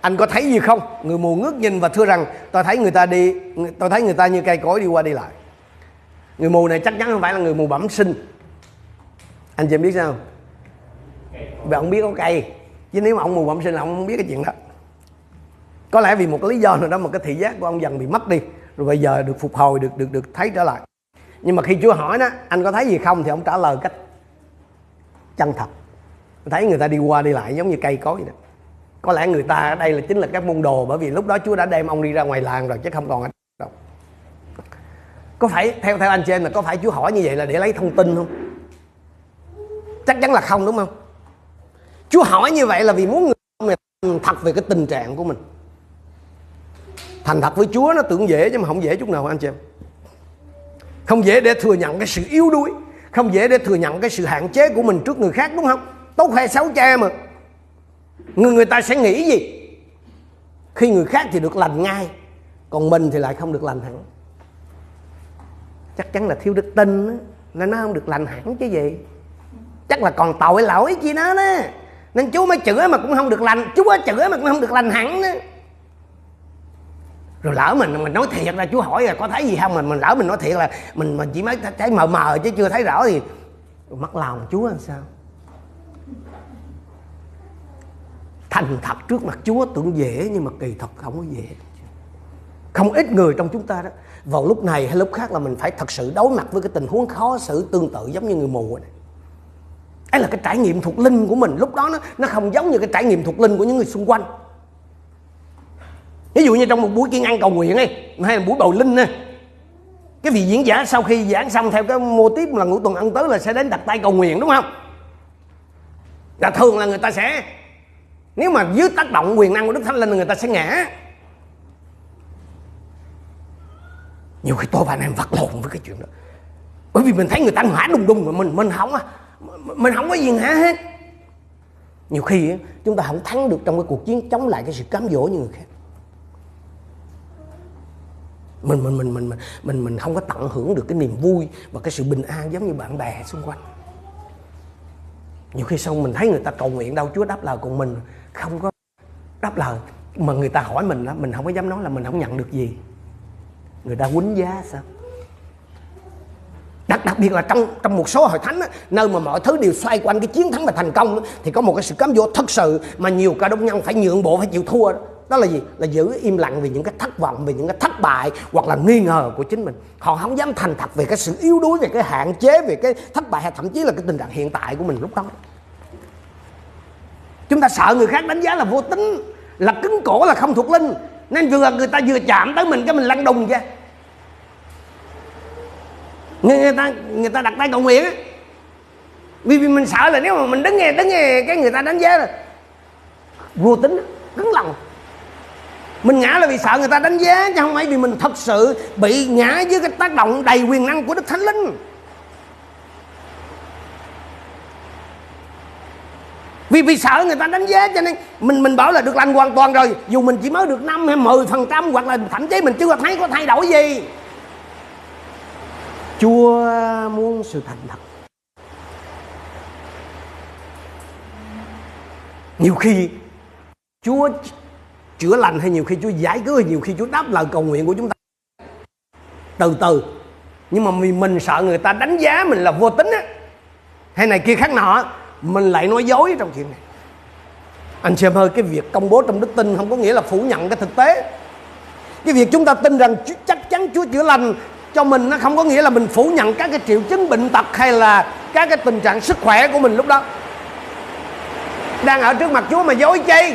Anh có thấy gì không? Người mù ngước nhìn và thưa rằng Tôi thấy người ta đi Tôi thấy người ta như cây cối đi qua đi lại. Người mù này chắc chắn không phải là người mù bẩm sinh. Anh chị biết sao không? Vì ông biết có cây Chứ nếu mà ông mù bẩm sinh là ông không biết cái chuyện đó. Có lẽ vì một lý do nào đó mà cái thị giác của ông dần bị mất đi rồi bây giờ được phục hồi, được được được thấy trở lại. Nhưng mà khi Chúa hỏi đó, anh có thấy gì không thì ông trả lời cách chân thật. Thấy người ta đi qua đi lại giống như cây cối vậy đó. Có lẽ người ta ở đây là chính là các môn đồ, bởi vì lúc đó Chúa đã đem ông đi ra ngoài làng rồi, chứ không còn ở đâu. Có phải, theo theo anh chị em là có phải Chúa hỏi như vậy là để lấy thông tin không? Chắc chắn là không, đúng không? Chúa hỏi như vậy là vì muốn người thật về cái tình trạng của mình thành thật với Chúa nó tưởng dễ nhưng mà không dễ chút nào anh chị em. Không dễ để thừa nhận cái sự yếu đuối không dễ để thừa nhận cái sự hạn chế của mình trước người khác đúng không? Tốt hay xấu cha mà người người ta sẽ nghĩ gì? Khi người khác thì được lành ngay còn mình thì lại không được lành hẳn. Chắc chắn là thiếu đức tin đó, nên nó không được lành hẳn chứ gì. Chắc là còn tội lỗi chi nó đó. Nên chú mới chửi mà cũng không được lành chú mới chửi mà cũng không được lành hẳn nữa rồi lỡ mình mình nói thiệt là chú hỏi là có thấy gì không? Mình mình lỡ mình nói thiệt là mình mình chỉ mới thấy mờ mờ chứ chưa thấy rõ thì mất lòng chúa làm sao? Thành thật trước mặt chúa tưởng dễ nhưng mà kỳ thật không có dễ. Không ít người trong chúng ta đó, vào lúc này hay lúc khác là mình phải thật sự đối mặt với cái tình huống khó xử tương tự giống như người mù này. Ấy là cái trải nghiệm thuộc linh của mình, lúc đó nó nó không giống như cái trải nghiệm thuộc linh của những người xung quanh ví dụ như trong một buổi kiên ăn cầu nguyện ấy hay là buổi bầu linh ấy, cái vị diễn giả sau khi giảng xong theo cái mô tiếp là ngũ tuần ăn tới là sẽ đến đặt tay cầu nguyện đúng không? Là thường là người ta sẽ nếu mà dưới tác động quyền năng của đức thánh linh người ta sẽ ngã. Nhiều khi tôi và anh em vật lộn với cái chuyện đó. Bởi vì mình thấy người ta ngã đùng đùng mà mình mình không á mình không có gì ngã hết. Nhiều khi chúng ta không thắng được trong cái cuộc chiến chống lại cái sự cám dỗ như người khác mình mình mình mình mình mình mình không có tận hưởng được cái niềm vui và cái sự bình an giống như bạn bè xung quanh. Nhiều khi xong mình thấy người ta cầu nguyện đâu Chúa đáp lời cùng mình không có đáp lời mà người ta hỏi mình đó mình không có dám nói là mình không nhận được gì. Người ta quýnh giá sao? Đặc đặc biệt là trong trong một số hội thánh á, nơi mà mọi thứ đều xoay quanh cái chiến thắng và thành công đó, thì có một cái sự cám dỗ thật sự mà nhiều ca đông nhân phải nhượng bộ phải chịu thua đó đó là gì? Là giữ im lặng vì những cái thất vọng vì những cái thất bại hoặc là nghi ngờ của chính mình. Họ không dám thành thật về cái sự yếu đuối về cái hạn chế về cái thất bại hay thậm chí là cái tình trạng hiện tại của mình lúc đó. Chúng ta sợ người khác đánh giá là vô tính là cứng cổ là không thuộc linh. Nên vừa người ta vừa chạm tới mình cái mình lăn đùng kia người, người ta người ta đặt tay cầu nguyện vì, vì mình sợ là nếu mà mình đứng nghe đứng nghe cái người ta đánh giá là vô tính cứng lòng mình ngã là vì sợ người ta đánh giá, chứ không phải vì mình thật sự bị ngã dưới cái tác động đầy quyền năng của đức thánh linh. Vì vì sợ người ta đánh giá, cho nên mình mình bảo là được lành hoàn toàn rồi. Dù mình chỉ mới được năm hay mười phần trăm, hoặc là thậm chí mình chưa thấy có thay đổi gì. Chúa muốn sự thành thật. Nhiều khi Chúa chữa lành hay nhiều khi Chúa giải cứu hay nhiều khi Chúa đáp lời cầu nguyện của chúng ta? Từ từ. Nhưng mà vì mình sợ người ta đánh giá mình là vô tính á, hay này kia khác nọ, mình lại nói dối trong chuyện này. Anh xem ơi, cái việc công bố trong đức tin không có nghĩa là phủ nhận cái thực tế. Cái việc chúng ta tin rằng chắc chắn Chúa chữa lành cho mình, nó không có nghĩa là mình phủ nhận các cái triệu chứng bệnh tật hay là các cái tình trạng sức khỏe của mình lúc đó. Đang ở trước mặt Chúa mà dối chi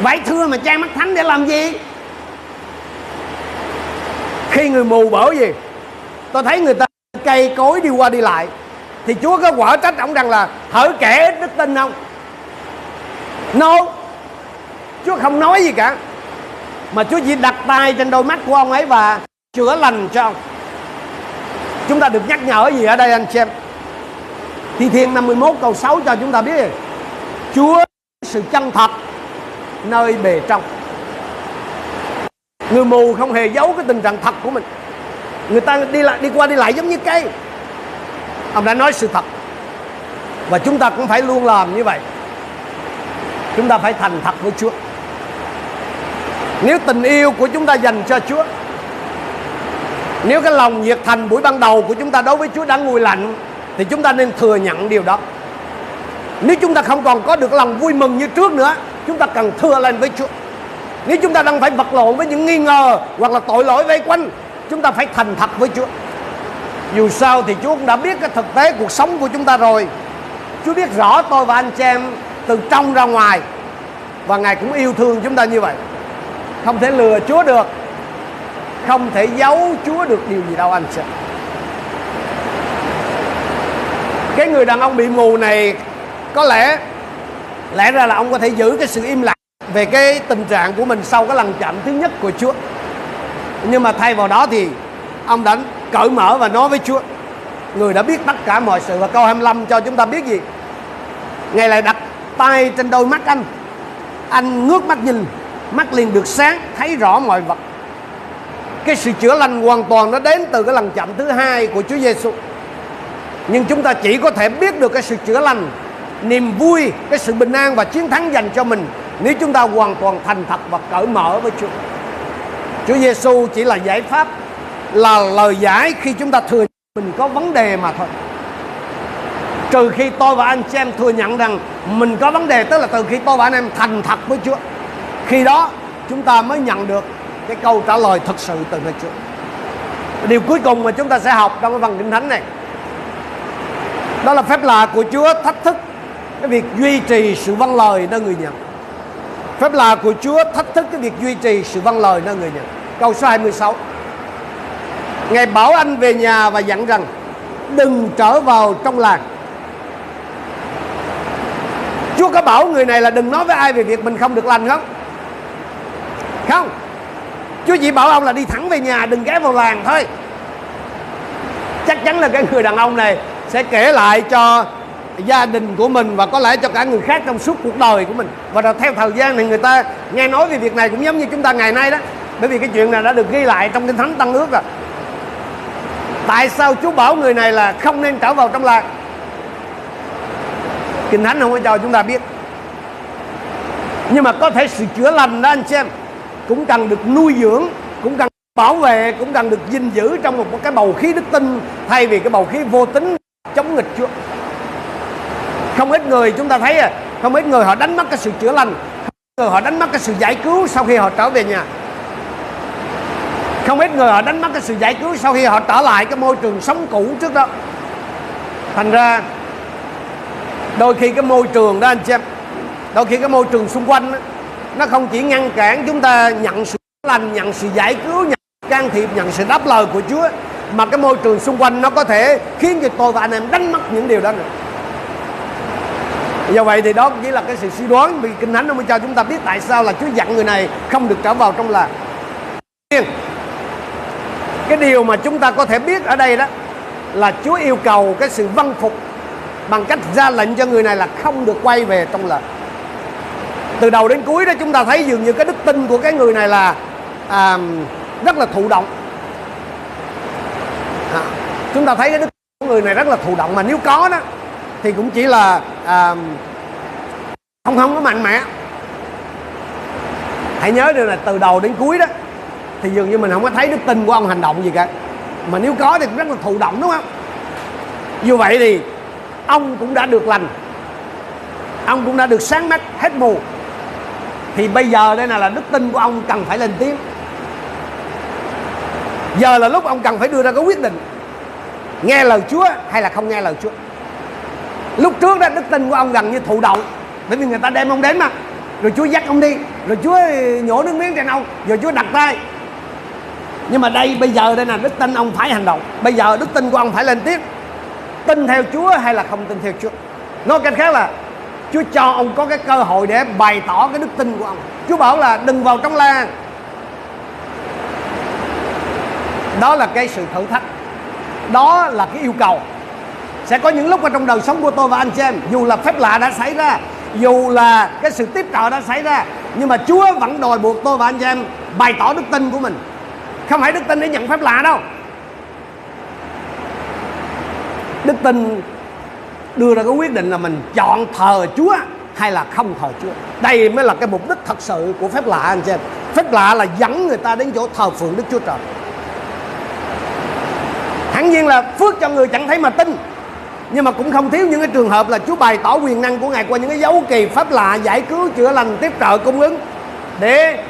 vậy thưa mà trang mắt thánh để làm gì? Khi người mù bởi gì? Tôi thấy người ta cây cối đi qua đi lại thì Chúa có quả trách ông rằng là hỡi kẻ ít đức tin không? No. Chúa không nói gì cả mà Chúa chỉ đặt tay trên đôi mắt của ông ấy và chữa lành cho ông. Chúng ta được nhắc nhở gì ở đây anh xem, Thi Thiên 51 câu 6 cho chúng ta biết. Chúa sự chân thật nơi bề trong. Người mù không hề giấu cái tình trạng thật của mình. Người ta đi lại, đi qua đi lại giống như cây. Ông đã nói sự thật. Và chúng ta cũng phải luôn làm như vậy. Chúng ta phải thành thật với Chúa. Nếu tình yêu của chúng ta dành cho Chúa, Nếu cái lòng nhiệt thành buổi ban đầu của chúng ta đối với Chúa đã nguội lạnh, Thì chúng ta nên thừa nhận điều đó. Nếu chúng ta không còn có được lòng vui mừng như trước nữa, Chúng ta cần thưa lên với Chúa. Nếu chúng ta đang phải vật lộn với những nghi ngờ Hoặc là tội lỗi vây quanh, Chúng ta phải thành thật với Chúa. Dù sao thì Chúa cũng đã biết cái thực tế cuộc sống của chúng ta rồi. Chúa biết rõ tôi và anh chị em từ trong ra ngoài Và Ngài cũng yêu thương chúng ta như vậy. Không thể lừa Chúa được, Không thể giấu Chúa được điều gì đâu anh chị Cái người đàn ông bị mù này có lẽ Lẽ ra là ông có thể giữ cái sự im lặng Về cái tình trạng của mình sau cái lần chạm thứ nhất của Chúa. Nhưng mà thay vào đó thì Ông đã cởi mở và nói với Chúa, Người đã biết tất cả mọi sự Và câu 25 cho chúng ta biết gì? Ngài lại đặt tay trên đôi mắt anh. Anh ngước mắt nhìn, mắt liền được sáng thấy rõ mọi vật. Cái sự chữa lành hoàn toàn nó đến từ cái lần chậm thứ hai của Chúa Giêsu nhưng chúng ta chỉ có thể biết được cái sự chữa lành niềm vui, cái sự bình an và chiến thắng dành cho mình nếu chúng ta hoàn toàn thành thật và cởi mở với Chúa. Chúa Giêsu chỉ là giải pháp, là lời giải khi chúng ta thừa mình có vấn đề mà thôi. Trừ khi tôi và anh chị em thừa nhận rằng mình có vấn đề, tức là từ khi tôi và anh em thành thật với Chúa, khi đó chúng ta mới nhận được cái câu trả lời thật sự từ nơi Chúa. Điều cuối cùng mà chúng ta sẽ học trong cái phần kinh thánh này, đó là phép lạ của Chúa thách thức cái việc duy trì sự vâng lời nơi người nhận. Phép lạ của Chúa thách thức cái việc duy trì sự vâng lời nơi người nhận. Câu số 26 Ngài bảo anh về nhà và dặn rằng, đừng trở vào trong làng. Chúa có bảo người này là đừng nói với ai về việc mình không được lành không? Không. Chúa chỉ bảo ông là đi thẳng về nhà, đừng ghé vào làng thôi. Chắc chắn là cái người đàn ông này sẽ kể lại cho gia đình của mình và có lẽ cho cả người khác trong suốt cuộc đời của mình. Và theo thời gian thì người ta nghe nói về việc này cũng giống như chúng ta ngày nay đó. Bởi vì cái chuyện này đã được ghi lại trong kinh thánh tăng ước rồi tại sao Chúa bảo người này là không nên trở vào trong làng? Kinh thánh không có cho chúng ta biết. Nhưng mà có thể sự chữa lành đó anh xem cũng cần được nuôi dưỡng, cũng cần bảo vệ, cũng cần được gìn giữ trong một cái bầu khí đức tin thay vì cái bầu khí vô tính, chống nghịch Chúa không ít người chúng ta thấy à không ít người họ đánh mất cái sự chữa lành không ít người họ đánh mất cái sự giải cứu sau khi họ trở về nhà. Không ít người họ đánh mất cái sự giải cứu sau khi họ trở lại cái môi trường sống cũ trước đó. Thành ra đôi khi cái môi trường đó anh chị em đôi khi cái môi trường xung quanh đó, nó không chỉ ngăn cản chúng ta nhận sự lành nhận sự giải cứu nhận can thiệp nhận sự đáp lời của Chúa mà cái môi trường xung quanh nó có thể khiến cho tôi và anh em đánh mất những điều đó nữa do vậy thì đó chỉ là cái sự suy đoán vì kinh thánh nó mới cho chúng ta biết tại sao là Chúa dặn người này không được trở vào trong làng. Cái điều mà chúng ta có thể biết ở đây đó là Chúa yêu cầu cái sự văn phục bằng cách ra lệnh cho người này là không được quay về trong làng. Từ đầu đến cuối đó chúng ta thấy dường như cái đức tin của cái người này là à, rất là thụ động. À, chúng ta thấy cái đức của người này rất là thụ động mà nếu có đó thì cũng chỉ là à, không không có mạnh mẽ. Hãy nhớ điều là từ đầu đến cuối đó thì dường như mình không có thấy đức tin của ông hành động gì cả. Mà nếu có thì cũng rất là thụ động đúng không? Dù vậy thì ông cũng đã được lành. Ông cũng đã được sáng mắt hết mù. Thì bây giờ đây là, là đức tin của ông cần phải lên tiếng. Giờ là lúc ông cần phải đưa ra cái quyết định. Nghe lời Chúa hay là không nghe lời Chúa? Lúc trước đó, đức tin của ông gần như thụ động. Bởi vì người ta đem ông đến mà. Rồi Chúa dắt ông đi. Rồi Chúa nhổ nước miếng trên ông. Rồi Chúa đặt tay. Nhưng mà đây, bây giờ đây là đức tin ông phải hành động. Bây giờ đức tin của ông phải lên tiếng. Tin theo Chúa hay là không tin theo Chúa? Nói cách khác là, Chúa cho ông có cái cơ hội để bày tỏ cái đức tin của ông. Chúa bảo là đừng vào trong làng. Đó là cái sự thử thách. Đó là cái yêu cầu sẽ có những lúc ở trong đời sống của tôi và anh chị em, dù là phép lạ đã xảy ra, dù là cái sự tiếp trợ đã xảy ra, nhưng mà Chúa vẫn đòi buộc tôi và anh chị em bày tỏ đức tin của mình. Không phải đức tin để nhận phép lạ đâu. Đức tin đưa ra cái quyết định là mình chọn thờ Chúa hay là không thờ Chúa. Đây mới là cái mục đích thật sự của phép lạ, anh chị em. Phép lạ là dẫn người ta đến chỗ thờ phượng Đức Chúa Trời. Hẳn nhiên là phước cho người chẳng thấy mà tin nhưng mà cũng không thiếu những cái trường hợp là Chúa bày tỏ quyền năng của Ngài qua những cái dấu kỳ pháp lạ giải cứu chữa lành tiếp trợ cung ứng để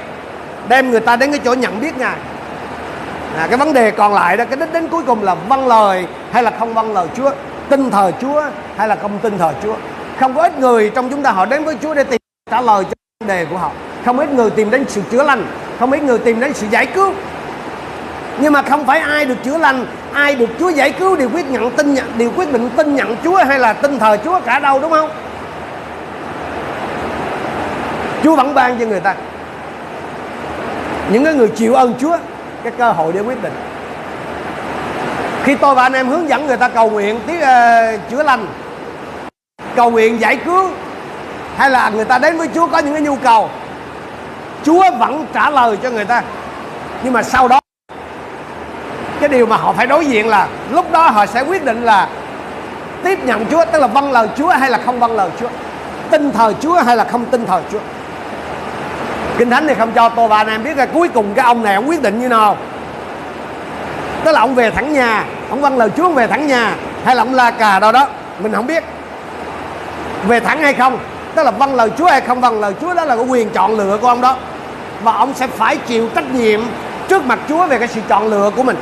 đem người ta đến cái chỗ nhận biết Ngài. À, cái vấn đề còn lại đó cái đích đến cuối cùng là vâng lời hay là không vâng lời Chúa tin thờ Chúa hay là không tin thờ Chúa. Không có ít người trong chúng ta họ đến với Chúa để tìm trả lời cho vấn đề của họ. Không ít người tìm đến sự chữa lành không ít người tìm đến sự giải cứu. Nhưng mà không phải ai được chữa lành ai được Chúa giải cứu đều quyết nhận tin nhận đều quyết định tin nhận Chúa hay là tin thờ Chúa cả đâu đúng không? Chúa vẫn ban cho người ta. Những cái người chịu ơn Chúa cái cơ hội để quyết định. Khi tôi và anh em hướng dẫn người ta cầu nguyện tiếng uh, ờ, chữa lành cầu nguyện giải cứu hay là người ta đến với Chúa có những cái nhu cầu Chúa vẫn trả lời cho người ta. Nhưng mà sau đó cái điều mà họ phải đối diện là lúc đó họ sẽ quyết định là tiếp nhận Chúa, tức là vâng lời Chúa hay là không vâng lời Chúa? Tin thờ Chúa hay là không tin thờ Chúa? Kinh Thánh thì không cho tôi và anh em biết là cuối cùng cái ông này ông quyết định như nào. Tức là ông về thẳng nhà, Ông vâng lời Chúa, ông về thẳng nhà, Hay là ông la cà đâu đó, Mình không biết. Về thẳng hay không? Tức là vâng lời Chúa hay không vâng lời Chúa, Đó là cái quyền chọn lựa của ông đó. Và ông sẽ phải chịu trách nhiệm Trước mặt Chúa về cái sự chọn lựa của mình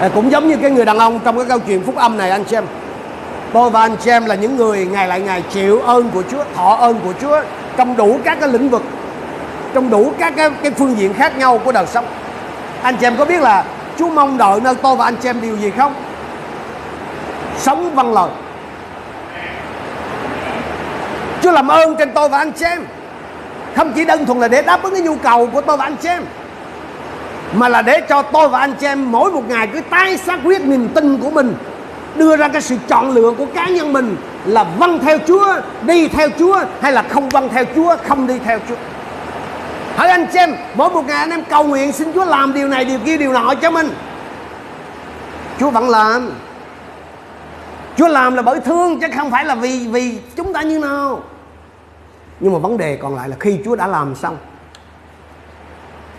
à, Cũng giống như cái người đàn ông Trong cái câu chuyện phúc âm này anh xem Tôi và anh chị em là những người ngày lại ngày chịu ơn của Chúa, thọ ơn của Chúa trong đủ các cái lĩnh vực, trong đủ các cái, cái phương diện khác nhau của đời sống. Anh chị em có biết là Chúa mong đợi nơi tôi và anh chị em điều gì không? Sống văn lời. Chúa làm ơn trên tôi và anh chị em. Không chỉ đơn thuần là để đáp ứng cái nhu cầu của tôi và anh chị em mà là để cho tôi và anh chị em mỗi một ngày cứ tái xác quyết niềm tin của mình đưa ra cái sự chọn lựa của cá nhân mình là vâng theo Chúa, đi theo Chúa hay là không vâng theo Chúa, không đi theo Chúa. Hỏi anh xem, mỗi một ngày anh em cầu nguyện xin Chúa làm điều này, điều kia, điều nọ cho mình. Chúa vẫn làm. Chúa làm là bởi thương chứ không phải là vì vì chúng ta như nào. Nhưng mà vấn đề còn lại là khi Chúa đã làm xong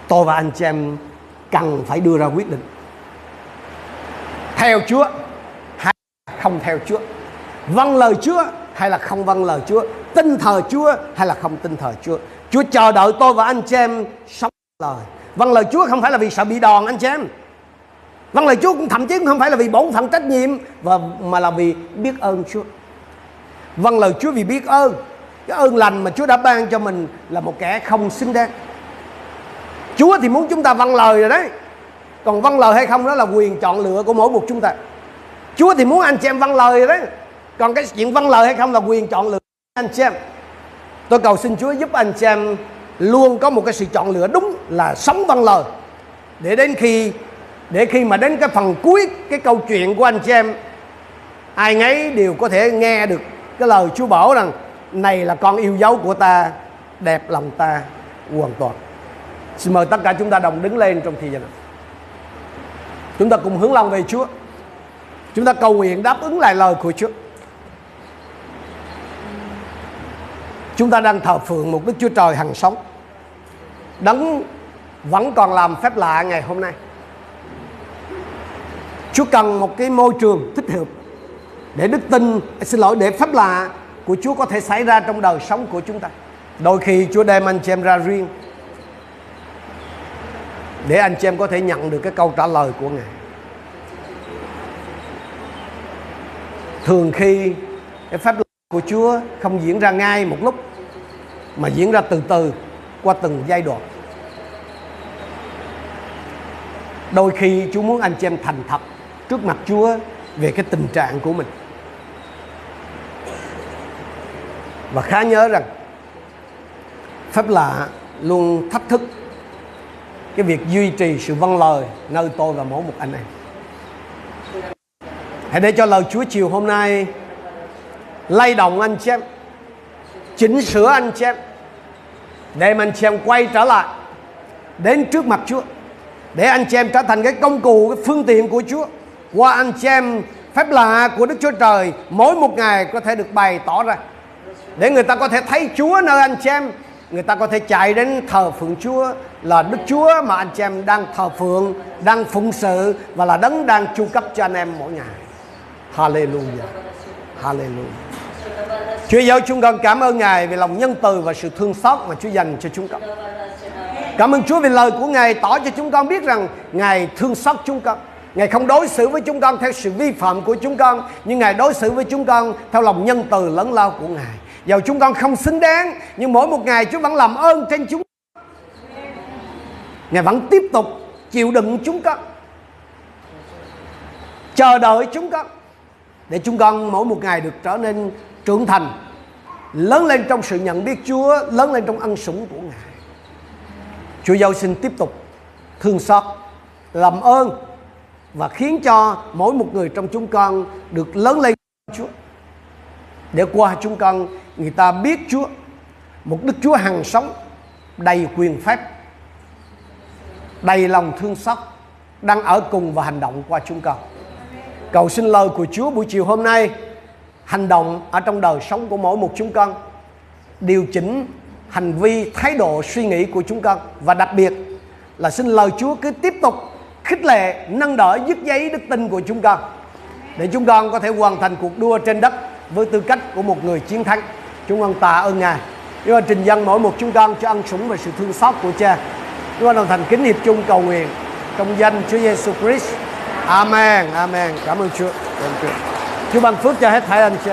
Tôi và anh chị em cần phải đưa ra quyết định. Theo Chúa hay không theo Chúa? Vâng lời Chúa hay là không vâng lời Chúa? Tin thờ Chúa hay là không tin thờ Chúa? Chúa chờ đợi tôi và anh chị em sống lời vâng lời Chúa không phải là vì sợ bị đòn, anh chị em. Vâng lời Chúa cũng thậm chí cũng không phải là vì bổn phận trách nhiệm và mà là vì biết ơn Chúa. Vâng lời Chúa vì biết ơn. Cái ơn lành mà Chúa đã ban cho mình là một kẻ không xứng đáng. Chúa thì muốn chúng ta vâng lời rồi đấy. Còn vâng lời hay không đó là quyền chọn lựa của mỗi một chúng ta. Chúa thì muốn anh chị em vâng lời đấy. Còn cái chuyện vâng lời hay không là quyền chọn lựa anh chị em. Tôi cầu xin Chúa giúp anh chị em luôn có một cái sự chọn lựa đúng là sống vâng lời. Để đến khi, để khi mà đến cái phần cuối cái câu chuyện của anh chị em, ai nấy đều có thể nghe được cái lời Chúa bảo rằng, này là con yêu dấu của ta, đẹp lòng ta hoàn toàn xin mời tất cả chúng ta đồng đứng lên trong thời gian này chúng ta cùng hướng lòng về Chúa. Chúng ta cầu nguyện đáp ứng lại lời của Chúa. Chúng ta đang thờ phượng một Đức Chúa Trời hằng sống. Đấng vẫn còn làm phép lạ ngày hôm nay. Chúa cần một cái môi trường thích hợp Để đức tin, xin lỗi, để phép lạ của Chúa có thể xảy ra trong đời sống của chúng ta. Đôi khi Chúa đem anh chị em ra riêng. Để anh chị em có thể nhận được cái câu trả lời của Ngài. Thường khi cái pháp luật của Chúa không diễn ra ngay một lúc, mà diễn ra từ từ qua từng giai đoạn, đôi khi Chúa muốn anh chị em thành thật trước mặt Chúa về cái tình trạng của mình. Và khá nhớ rằng phép lạ luôn thách thức cái việc duy trì sự vâng lời nơi tôi và mỗi một anh em. Hãy để cho lời Chúa chiều hôm nay lay động anh chị em, chỉnh sửa anh chị em, để mà anh chị em quay trở lại đến trước mặt Chúa, để anh chị em trở thành cái công cụ, cái phương tiện của Chúa. Qua anh chị em phép lạ của Đức Chúa Trời mỗi một ngày có thể được bày tỏ ra để người ta có thể thấy Chúa nơi anh chị em người ta có thể chạy đến thờ phượng Chúa là Đức Chúa mà anh chị em đang thờ phượng, đang phụng sự và là đấng đang chu cấp cho anh em mỗi ngày. Hallelujah. Hallelujah. Chúa giáo chúng con cảm ơn Ngài vì lòng nhân từ và sự thương xót mà Chúa dành cho chúng con. Cảm ơn Chúa vì lời của Ngài tỏ cho chúng con biết rằng Ngài thương xót chúng con. Ngài không đối xử với chúng con theo sự vi phạm của chúng con Nhưng Ngài đối xử với chúng con theo lòng nhân từ lớn lao của Ngài Dầu chúng con không xứng đáng Nhưng mỗi một ngày Chúa vẫn làm ơn trên chúng Ngài vẫn tiếp tục chịu đựng chúng con, Chờ đợi chúng con, để chúng con mỗi một ngày được trở nên trưởng thành, lớn lên trong sự nhận biết Chúa, lớn lên trong ân sủng của Ngài. Chúa Giêsu xin tiếp tục thương xót, làm ơn và khiến cho mỗi một người trong chúng con được lớn lên Chúa. Để qua chúng con, người ta biết Chúa một Đức Chúa hằng sống, đầy quyền phép đầy lòng thương xót đang ở cùng và hành động qua chúng con. Cầu xin lời của Chúa buổi chiều hôm nay, hành động ở trong đời sống của mỗi một chúng con, điều chỉnh hành vi, thái độ, suy nghĩ của chúng con. Và đặc biệt là xin lời Chúa cứ tiếp tục khích lệ, nâng đỡ, dứt giấy đức tin của chúng con, để chúng con có thể hoàn thành cuộc đua trên đất với tư cách của một người chiến thắng. Chúng con tạ ơn ngài. Nhưng mà trình dân mỗi một chúng con cho ân sủng và sự thương xót của cha chúng đồng thành kính hiệp chung cầu nguyện trong danh Chúa Giêsu Christ. Amen. Amen. Cảm ơn Chúa. Cảm ơn Chúa. Chúa ban phước cho hết thảy anh chị